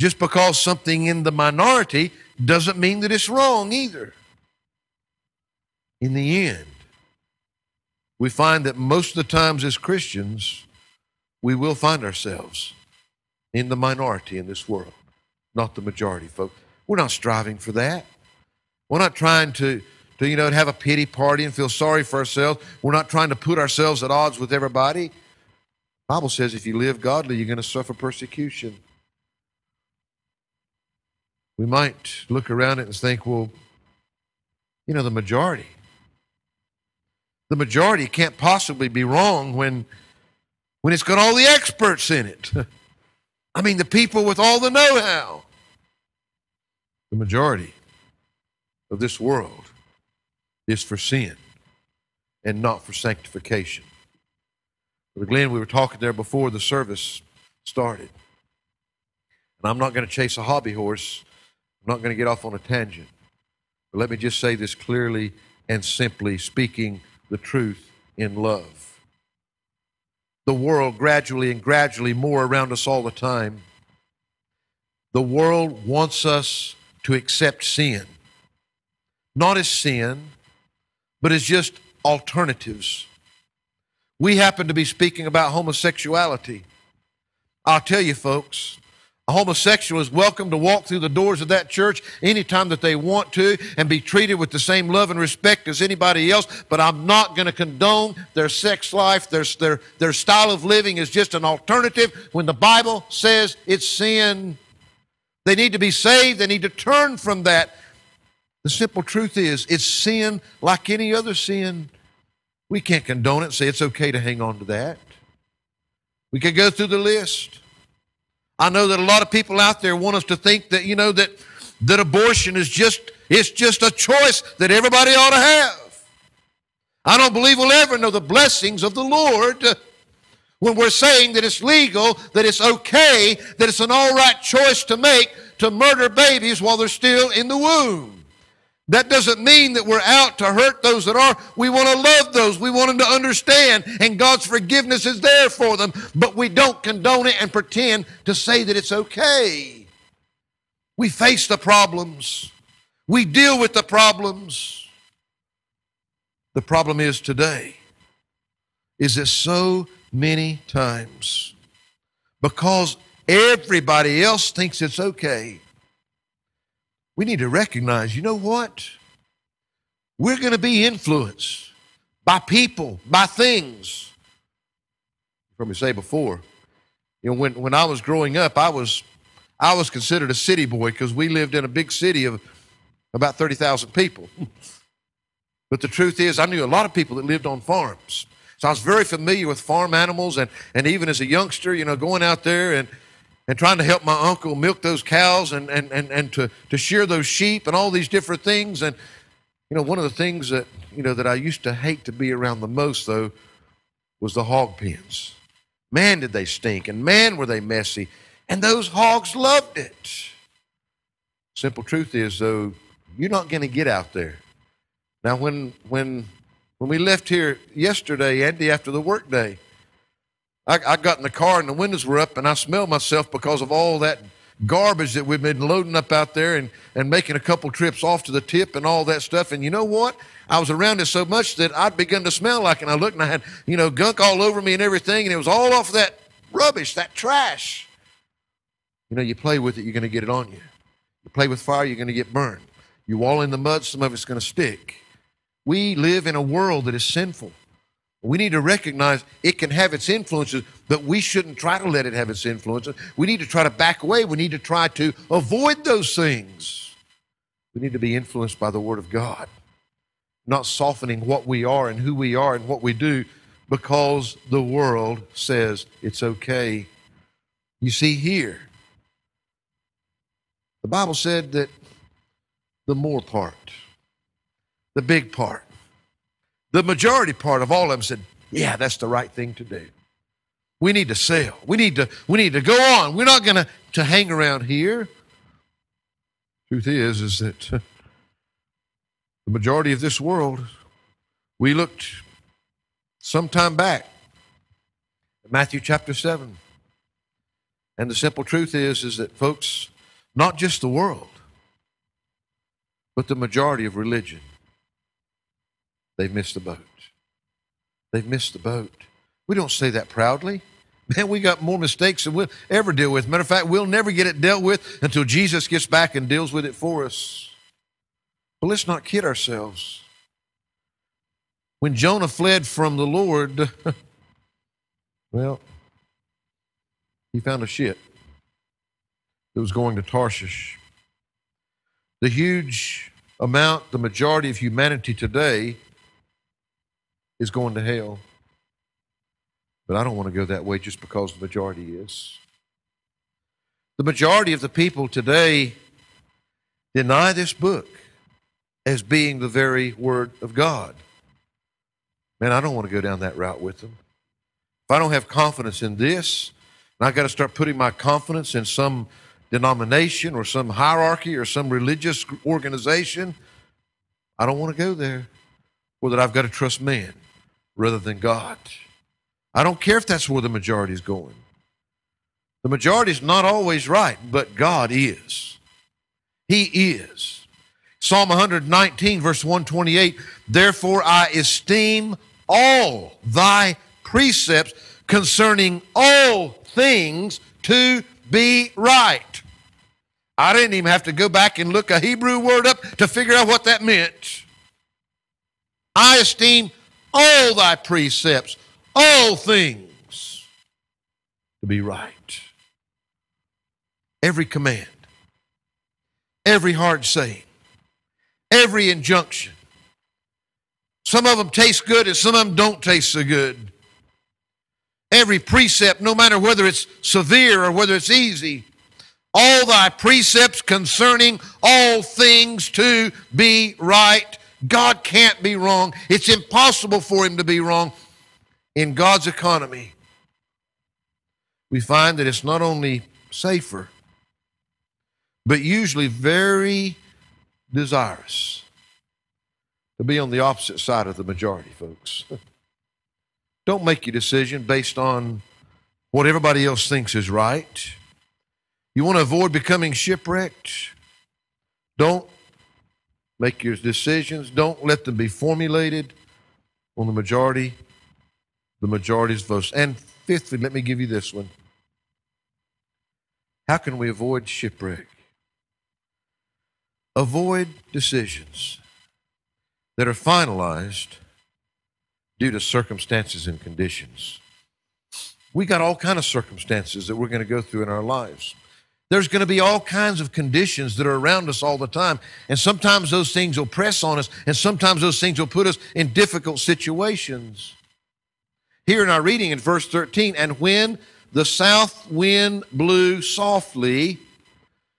just because something in the minority doesn't mean that it's wrong either. In the end, we find that most of the times as Christians, we will find ourselves in the minority in this world, not the majority, folks. We're not striving for that. We're not trying to, to you know, have a pity party and feel sorry for ourselves. We're not trying to put ourselves at odds with everybody. The Bible says if you live godly, you're going to suffer persecution. We might look around it and think, well, you know, the majority. The majority can't possibly be wrong when, when it's got all the experts in it. I mean, the people with all the know how. The majority of this world is for sin and not for sanctification. Brother Glenn, we were talking there before the service started. And I'm not going to chase a hobby horse. I'm not going to get off on a tangent. But let me just say this clearly and simply, speaking the truth in love. The world gradually and gradually more around us all the time. The world wants us to accept sin, not as sin, but as just alternatives. We happen to be speaking about homosexuality. I'll tell you, folks, a homosexual is welcome to walk through the doors of that church anytime that they want to and be treated with the same love and respect as anybody else, but I'm not going to condone their sex life. Their, their, their style of living is just an alternative when the Bible says it's sin. They need to be saved, they need to turn from that. The simple truth is, it's sin like any other sin. We can't condone it say it's okay to hang on to that. We could go through the list. I know that a lot of people out there want us to think that, you know, that, that abortion is just, it's just a choice that everybody ought to have. I don't believe we'll ever know the blessings of the Lord when we're saying that it's legal, that it's okay, that it's an all right choice to make to murder babies while they're still in the womb. That doesn't mean that we're out to hurt those that are. We want to love those. We want them to understand, and God's forgiveness is there for them. But we don't condone it and pretend to say that it's okay. We face the problems, we deal with the problems. The problem is today is that so many times, because everybody else thinks it's okay, we need to recognize you know what? We're going to be influenced by people, by things. From me say before, you know, when, when I was growing up, I was I was considered a city boy because we lived in a big city of about 30,000 people. but the truth is, I knew a lot of people that lived on farms. So I was very familiar with farm animals, and, and even as a youngster, you know, going out there and, and trying to help my uncle milk those cows and, and, and, and to, to shear those sheep and all these different things. And, you know, one of the things that, you know, that I used to hate to be around the most, though, was the hog pens. Man, did they stink, and man, were they messy. And those hogs loved it. Simple truth is, though, you're not going to get out there. Now, when, when, when we left here yesterday, Andy, after the workday, I, I got in the car and the windows were up, and I smelled myself because of all that garbage that we've been loading up out there and, and making a couple trips off to the tip and all that stuff. And you know what? I was around it so much that I'd begun to smell like it. And I looked and I had, you know, gunk all over me and everything. And it was all off that rubbish, that trash. You know, you play with it, you're going to get it on you. You play with fire, you're going to get burned. You wall in the mud, some of it's going to stick. We live in a world that is sinful. We need to recognize it can have its influences, but we shouldn't try to let it have its influences. We need to try to back away. We need to try to avoid those things. We need to be influenced by the Word of God, not softening what we are and who we are and what we do because the world says it's okay. You see, here, the Bible said that the more part, the big part, the majority part of all of them said, yeah, that's the right thing to do. We need to sell. We need to, we need to go on. We're not going to, hang around here. Truth is, is that uh, the majority of this world, we looked some time back at Matthew chapter 7. And the simple truth is, is that folks, not just the world, but the majority of religion They've missed the boat. They've missed the boat. We don't say that proudly. Man, we got more mistakes than we'll ever deal with. Matter of fact, we'll never get it dealt with until Jesus gets back and deals with it for us. But let's not kid ourselves. When Jonah fled from the Lord, well, he found a ship that was going to Tarshish. The huge amount, the majority of humanity today is going to hell. But I don't want to go that way just because the majority is. The majority of the people today deny this book as being the very Word of God. Man, I don't want to go down that route with them. If I don't have confidence in this, and I've got to start putting my confidence in some denomination or some hierarchy or some religious organization, I don't want to go there. Or that I've got to trust man rather than God. I don't care if that's where the majority is going. The majority is not always right, but God is. He is. Psalm 119, verse 128 Therefore I esteem all thy precepts concerning all things to be right. I didn't even have to go back and look a Hebrew word up to figure out what that meant. I esteem all thy precepts, all things to be right. Every command, every hard saying, every injunction. Some of them taste good and some of them don't taste so good. Every precept, no matter whether it's severe or whether it's easy, all thy precepts concerning all things to be right. God can't be wrong. It's impossible for him to be wrong. In God's economy, we find that it's not only safer, but usually very desirous to be on the opposite side of the majority, folks. Don't make your decision based on what everybody else thinks is right. You want to avoid becoming shipwrecked? Don't make your decisions. Don't let them be formulated on the majority, the majority's votes. And fifthly, let me give you this one. How can we avoid shipwreck? Avoid decisions that are finalized due to circumstances and conditions. We got all kind of circumstances that we're going to go through in our lives. There's going to be all kinds of conditions that are around us all the time. And sometimes those things will press on us, and sometimes those things will put us in difficult situations. Here in our reading in verse 13, and when the south wind blew softly,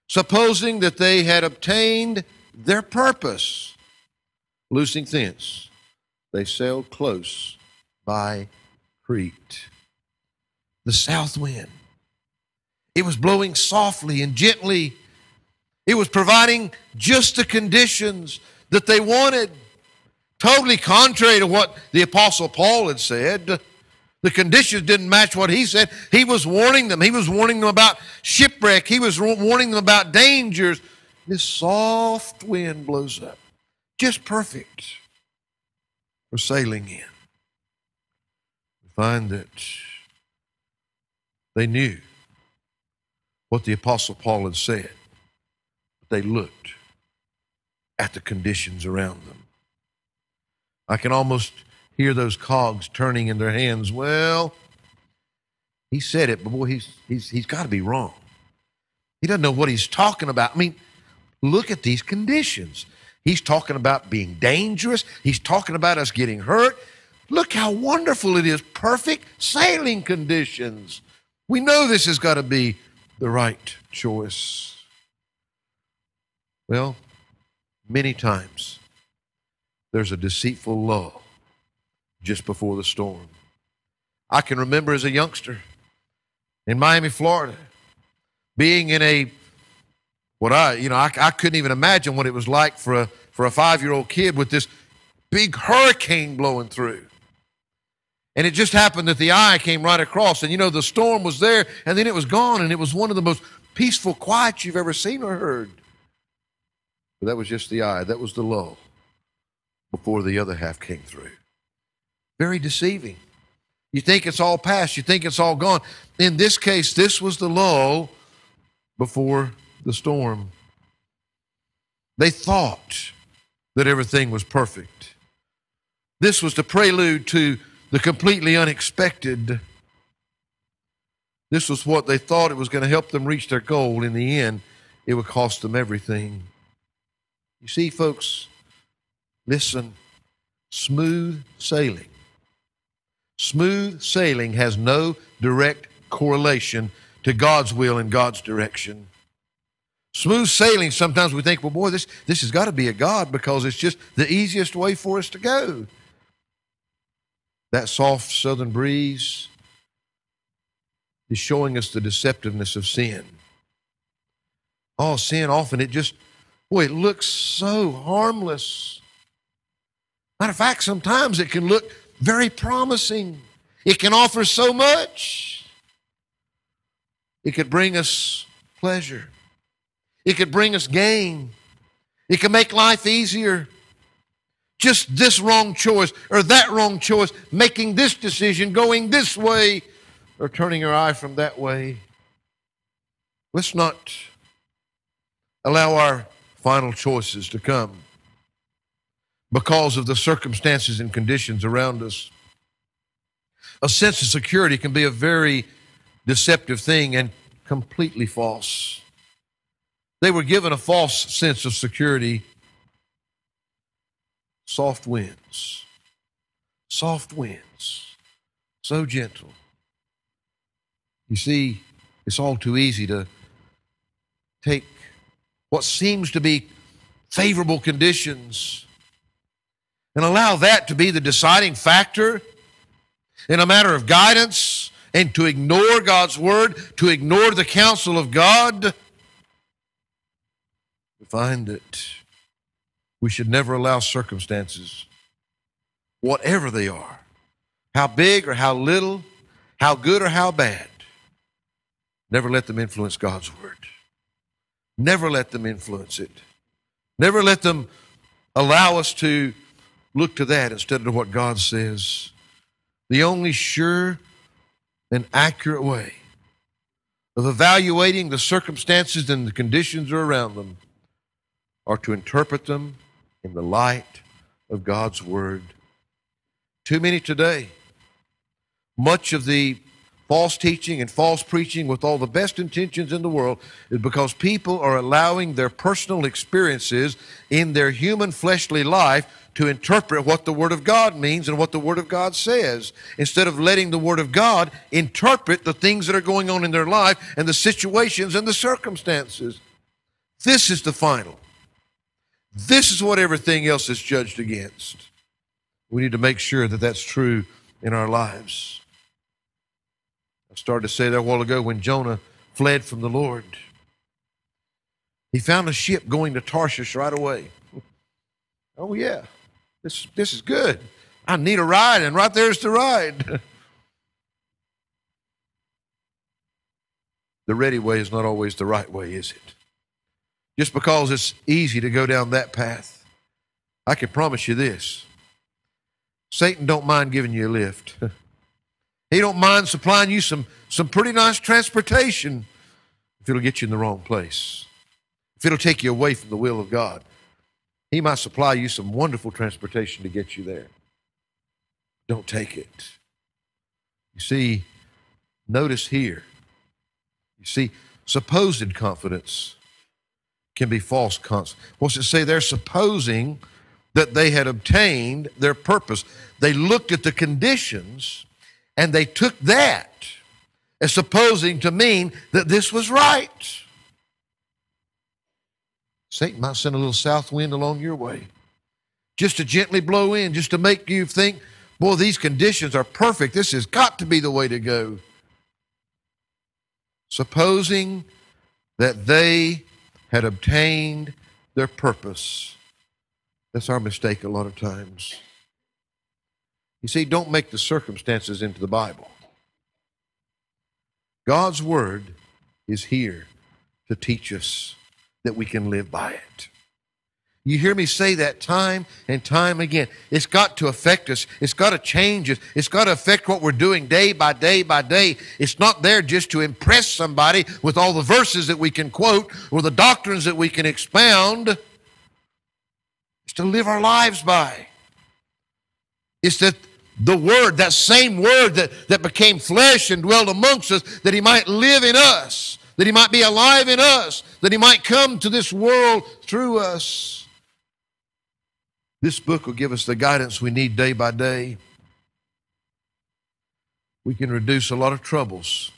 supposing that they had obtained their purpose, loosing thence, they sailed close by Crete. The south wind it was blowing softly and gently. It was providing just the conditions that they wanted. Totally contrary to what the Apostle Paul had said. The conditions didn't match what he said. He was warning them. He was warning them about shipwreck. He was warning them about dangers. This soft wind blows up. Just perfect for sailing in. We find that they knew what the Apostle Paul had said. But they looked at the conditions around them. I can almost hear those cogs turning in their hands. Well, he said it, but boy, he's, he's, he's got to be wrong. He doesn't know what he's talking about. I mean, look at these conditions. He's talking about being dangerous, he's talking about us getting hurt. Look how wonderful it is. Perfect sailing conditions. We know this has got to be the right choice? Well, many times there's a deceitful lull just before the storm. I can remember as a youngster in Miami, Florida, being in a what I you know I, I couldn't even imagine what it was like for a for a five year old kid with this big hurricane blowing through. And it just happened that the eye came right across. And you know, the storm was there and then it was gone. And it was one of the most peaceful quiets you've ever seen or heard. But that was just the eye. That was the lull before the other half came through. Very deceiving. You think it's all past. You think it's all gone. In this case, this was the lull before the storm. They thought that everything was perfect. This was the prelude to the completely unexpected. This was what they thought it was going to help them reach their goal. In the end, it would cost them everything. You see, folks, listen smooth sailing. Smooth sailing has no direct correlation to God's will and God's direction. Smooth sailing, sometimes we think, well, boy, this, this has got to be a God because it's just the easiest way for us to go. That soft southern breeze is showing us the deceptiveness of sin. Oh, sin often it just, boy, it looks so harmless. Matter of fact, sometimes it can look very promising. It can offer so much. It could bring us pleasure. It could bring us gain. It can make life easier. Just this wrong choice or that wrong choice, making this decision, going this way, or turning our eye from that way. Let's not allow our final choices to come because of the circumstances and conditions around us. A sense of security can be a very deceptive thing and completely false. They were given a false sense of security. Soft winds, soft winds, so gentle. You see, it's all too easy to take what seems to be favorable conditions and allow that to be the deciding factor in a matter of guidance and to ignore God's word, to ignore the counsel of God. We find that we should never allow circumstances, whatever they are, how big or how little, how good or how bad, never let them influence God's word. Never let them influence it. Never let them allow us to look to that instead of what God says. The only sure and accurate way of evaluating the circumstances and the conditions around them are to interpret them in the light of God's Word. Too many today, much of the false teaching and false preaching with all the best intentions in the world is because people are allowing their personal experiences in their human fleshly life to interpret what the Word of God means and what the Word of God says, instead of letting the Word of God interpret the things that are going on in their life and the situations and the circumstances. This is the final. This is what everything else is judged against. We need to make sure that that's true in our lives. I started to say that a while ago when Jonah fled from the Lord. He found a ship going to Tarshish right away. Oh, yeah, this, this is good. I need a ride, and right there's the ride. the ready way is not always the right way, is it? Just because it's easy to go down that path. I can promise you this. Satan don't mind giving you a lift. he don't mind supplying you some, some pretty nice transportation if it'll get you in the wrong place. If it'll take you away from the will of God. He might supply you some wonderful transportation to get you there. Don't take it. You see, notice here. You see, supposed confidence can be false confidence. What's it say? They're supposing that they had obtained their purpose. They looked at the conditions and they took that as supposing to mean that this was right. Satan might send a little south wind along your way just to gently blow in, just to make you think, boy, these conditions are perfect. This has got to be the way to go. Supposing that they had obtained their purpose. That's our mistake a lot of times. You see, don't make the circumstances into the Bible. God's Word is here to teach us that we can live by it. You hear me say that time and time again. It's got to affect us. It's got to change us. It's got to affect what we're doing day by day by day. It's not there just to impress somebody with all the verses that we can quote or the doctrines that we can expound. It's to live our lives by. It's that the Word, that same Word that, that became flesh and dwelled amongst us, that He might live in us, that He might be alive in us, that He might come to this world through us. This book will give us the guidance we need day by day. We can reduce a lot of troubles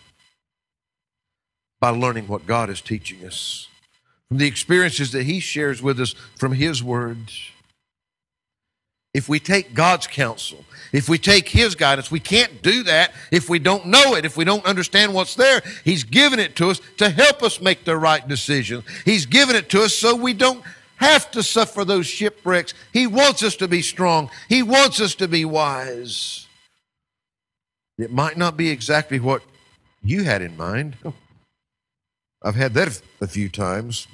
by learning what God is teaching us from the experiences that He shares with us from His words. If we take God's counsel, if we take His guidance, we can't do that if we don't know it, if we don't understand what's there. He's given it to us to help us make the right decisions. He's given it to us so we don't have to suffer those shipwrecks. He wants us to be strong, He wants us to be wise. It might not be exactly what you had in mind. I've had that a few times.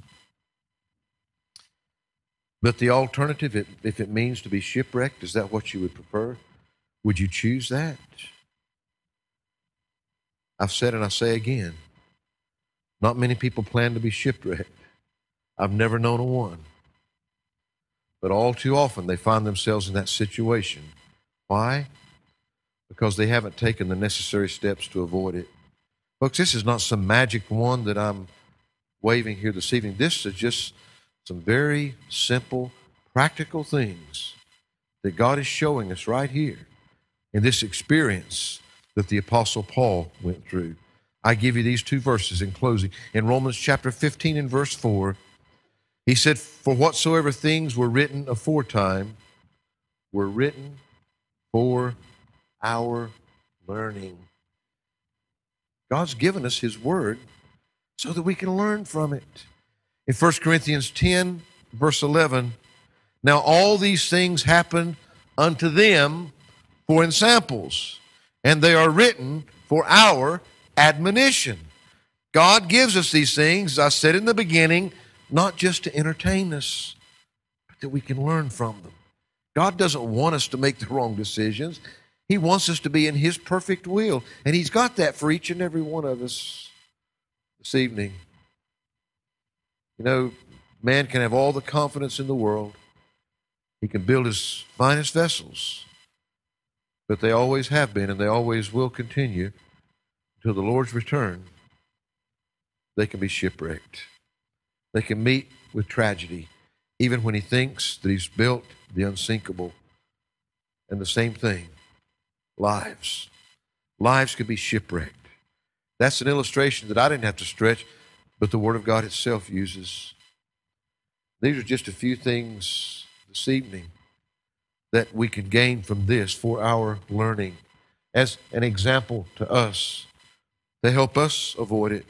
But the alternative, if it means to be shipwrecked, is that what you would prefer? Would you choose that? I've said and I say again not many people plan to be shipwrecked. I've never known a one. But all too often they find themselves in that situation. Why? Because they haven't taken the necessary steps to avoid it. Folks, this is not some magic one that I'm waving here this evening. This is just some very simple, practical things that God is showing us right here in this experience that the Apostle Paul went through. I give you these two verses in closing. In Romans chapter 15 and verse 4, he said, For whatsoever things were written aforetime were written for our learning. God's given us His Word so that we can learn from it. In 1 Corinthians 10, verse 11, now all these things happen unto them for ensamples, and they are written for our admonition. God gives us these things, I said in the beginning, not just to entertain us, but that we can learn from them. God doesn't want us to make the wrong decisions. He wants us to be in His perfect will. And He's got that for each and every one of us this evening. You know, man can have all the confidence in the world, he can build his finest vessels, but they always have been and they always will continue until the Lord's return. They can be shipwrecked. They can meet with tragedy, even when he thinks that he's built the unsinkable. And the same thing lives. Lives can be shipwrecked. That's an illustration that I didn't have to stretch, but the Word of God itself uses. These are just a few things this evening that we can gain from this for our learning as an example to us to help us avoid it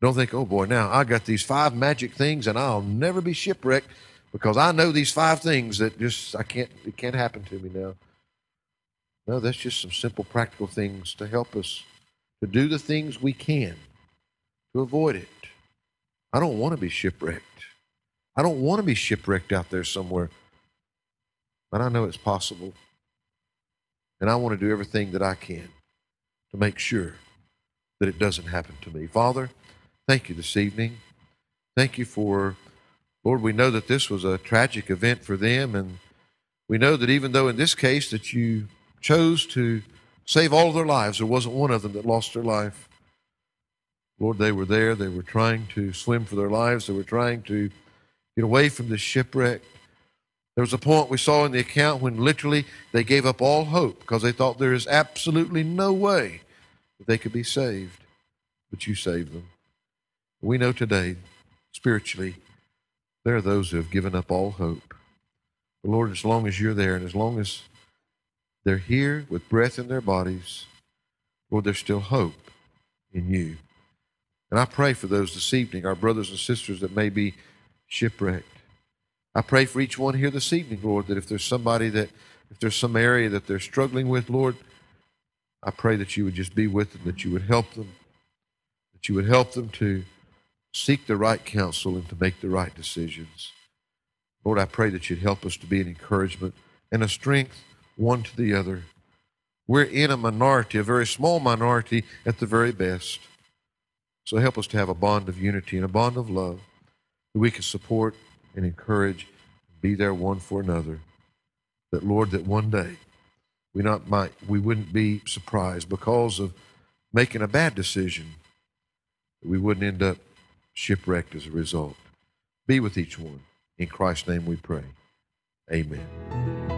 don't think, oh boy, now I got these five magic things and I'll never be shipwrecked because I know these five things that just I can't it can't happen to me now. No, that's just some simple practical things to help us to do the things we can to avoid it. I don't want to be shipwrecked. I don't want to be shipwrecked out there somewhere. But I know it's possible. And I want to do everything that I can to make sure that it doesn't happen to me. Father, Thank you this evening. Thank you for, Lord, we know that this was a tragic event for them. And we know that even though in this case that you chose to save all of their lives, there wasn't one of them that lost their life. Lord, they were there. They were trying to swim for their lives. They were trying to get away from this shipwreck. There was a point we saw in the account when literally they gave up all hope because they thought there is absolutely no way that they could be saved. But you saved them. We know today, spiritually, there are those who have given up all hope. But Lord, as long as you're there and as long as they're here with breath in their bodies, Lord, there's still hope in you. And I pray for those this evening, our brothers and sisters that may be shipwrecked. I pray for each one here this evening, Lord, that if there's somebody that, if there's some area that they're struggling with, Lord, I pray that you would just be with them, that you would help them, that you would help them to seek the right counsel and to make the right decisions. Lord, I pray that you'd help us to be an encouragement and a strength one to the other. We're in a minority, a very small minority at the very best. So help us to have a bond of unity and a bond of love that we can support and encourage, and be there one for another. That Lord, that one day we not might we wouldn't be surprised because of making a bad decision. We wouldn't end up shipwrecked as a result. Be with each one. In Christ's name we pray. Amen.